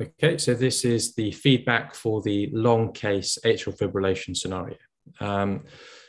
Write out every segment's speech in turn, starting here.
Okay, so this is the feedback for the long case atrial fibrillation scenario. Um,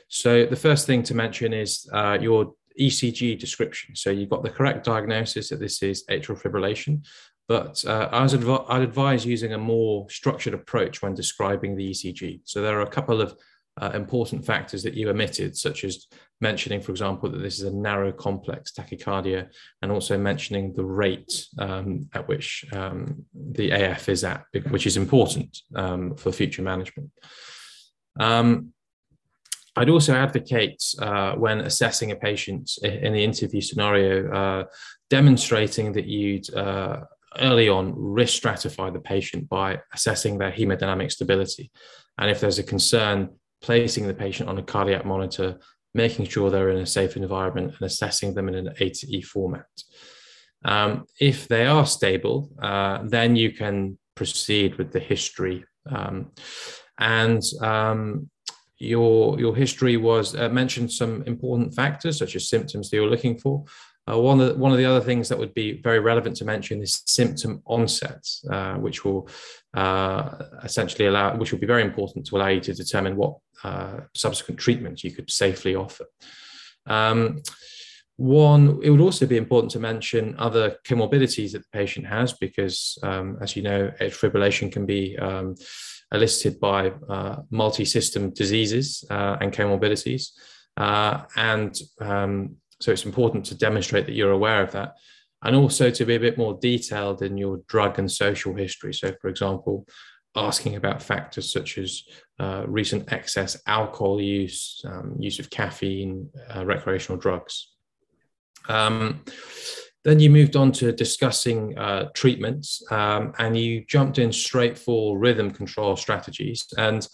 so the first thing to mention is uh, your ECG description. So you've got the correct diagnosis that this is atrial fibrillation, but uh, I adv- I'd advise using a more structured approach when describing the ECG. So there are a couple of uh, important factors that you omitted, such as mentioning, for example, that this is a narrow complex tachycardia, and also mentioning the rate um, at which um, the AF is at, which is important um, for future management. Um, I'd also advocate uh, when assessing a patient in the interview scenario, uh, demonstrating that you'd uh, early on risk stratify the patient by assessing their hemodynamic stability. And if there's a concern, placing the patient on a cardiac monitor, making sure they're in a safe environment, and assessing them in an A to E format. Um, if they are stable, uh, then you can proceed with the history. Um, and um, your, your history was uh, mentioned some important factors, such as symptoms that you're looking for. Uh, one, of the, one of the other things that would be very relevant to mention is symptom onset, uh, which will uh, essentially allow, which will be very important to allow you to determine what uh, subsequent treatments you could safely offer. Um, one, it would also be important to mention other comorbidities that the patient has, because um, as you know, atrial fibrillation can be um, elicited by uh, multi-system diseases uh, and comorbidities. and um, so it's important to demonstrate that you're aware of that and also to be a bit more detailed in your drug and social history. So, for example, asking about factors such as uh, recent excess alcohol use, um, use of caffeine, uh, recreational drugs. Um, then you moved on to discussing uh, treatments um, and you jumped in straight for rhythm control strategies. And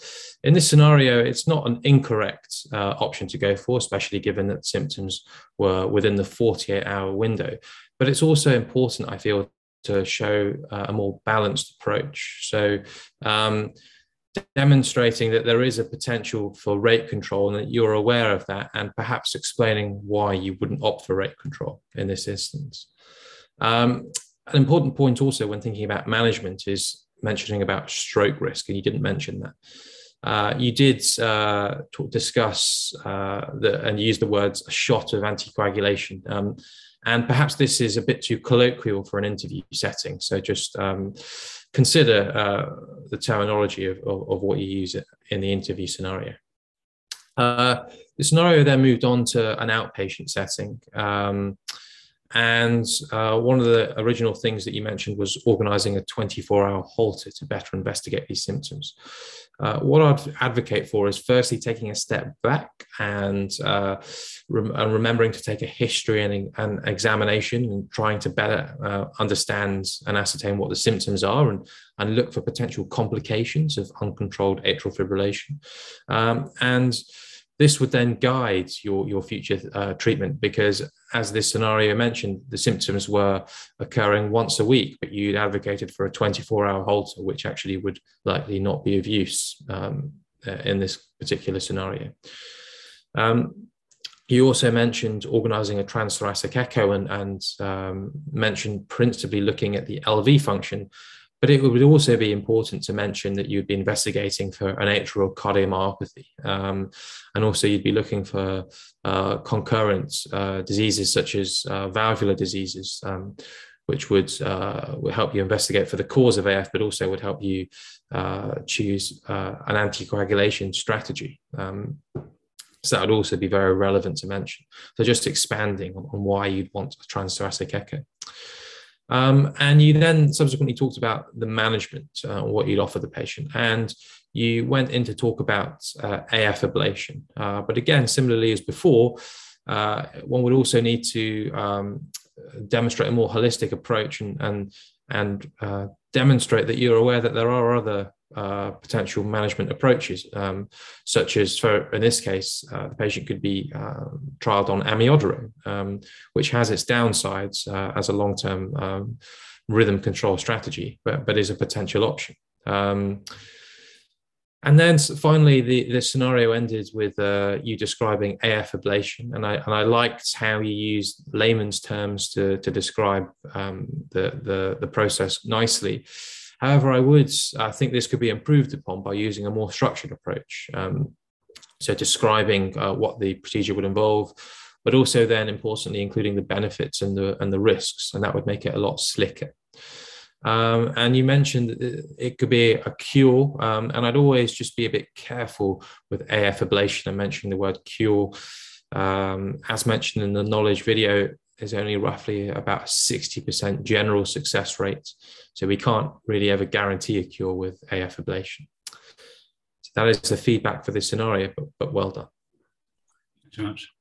in this scenario, it's not an incorrect uh, option to go for, especially given that symptoms were within the 48 hour window. But it's also important, I feel, to show uh, a more balanced approach. So, um, demonstrating that there is a potential for rate control and that you're aware of that, and perhaps explaining why you wouldn't opt for rate control in this instance. Um, an important point also when thinking about management is mentioning about stroke risk, and you didn't mention that. Uh, you did uh, talk, discuss uh, the, and use the words a shot of anticoagulation. Um, and perhaps this is a bit too colloquial for an interview setting. So just um, consider uh, the terminology of, of, of, what you use in the interview scenario. Uh, the scenario then moved on to an outpatient setting. Um, and uh, one of the original things that you mentioned was organizing a 24 hour Holter to better investigate these symptoms. Uh, what I'd advocate for is firstly taking a step back and, uh, rem- and remembering to take a history and an examination and trying to better uh, understand and ascertain what the symptoms are and, and look for potential complications of uncontrolled atrial fibrillation. Um, and this would then guide your, your future uh, treatment because, as this scenario mentioned, the symptoms were occurring once a week, but you'd advocated for a 24 hour Holter, which actually would likely not be of use um, uh, in this particular scenario. Um, you also mentioned organizing a transthoracic echo and, and um, mentioned principally looking at the LV function, but it would also be important to mention that you'd be investigating for an atrial cardiomyopathy. Um, and also, you'd be looking for uh, concurrent uh, diseases such as uh, valvular diseases, um, which would, uh, would help you investigate for the cause of AF, but also would help you uh, choose uh, an anticoagulation strategy. Um, so that would also be very relevant to mention. So just expanding on, why you'd want a transthoracic echo. Um, and you then subsequently talked about the management, uh, what you'd offer the patient. And you went in to talk about uh, AF ablation. Uh, but again, similarly as before, uh, one would also need to um, demonstrate a more holistic approach and, and, and uh, demonstrate that you're aware that there are other uh, potential management approaches, um, such as for in this case, uh, the patient could be uh, trialed on amiodarone, um, which has its downsides uh, as a long-term um, rhythm control strategy, but, but is a potential option. And then finally, the, the scenario ended with uh, you describing AF ablation, and I and I liked how you used layman's terms to to describe um, the, the the process nicely However, I would I think this could be improved upon by using a more structured approach. Um, so describing uh, what the procedure would involve, but also then importantly including the benefits and the and the risks, and that would make it a lot slicker. Um, and you mentioned it could be a cure, um, and I'd always just be a bit careful with AF ablation and mentioning the word cure. Um, as mentioned in the knowledge video, there's only roughly about 60% general success rate. So we can't really ever guarantee a cure with AF ablation. So that is the feedback for this scenario, but, but well done. Thanks so much.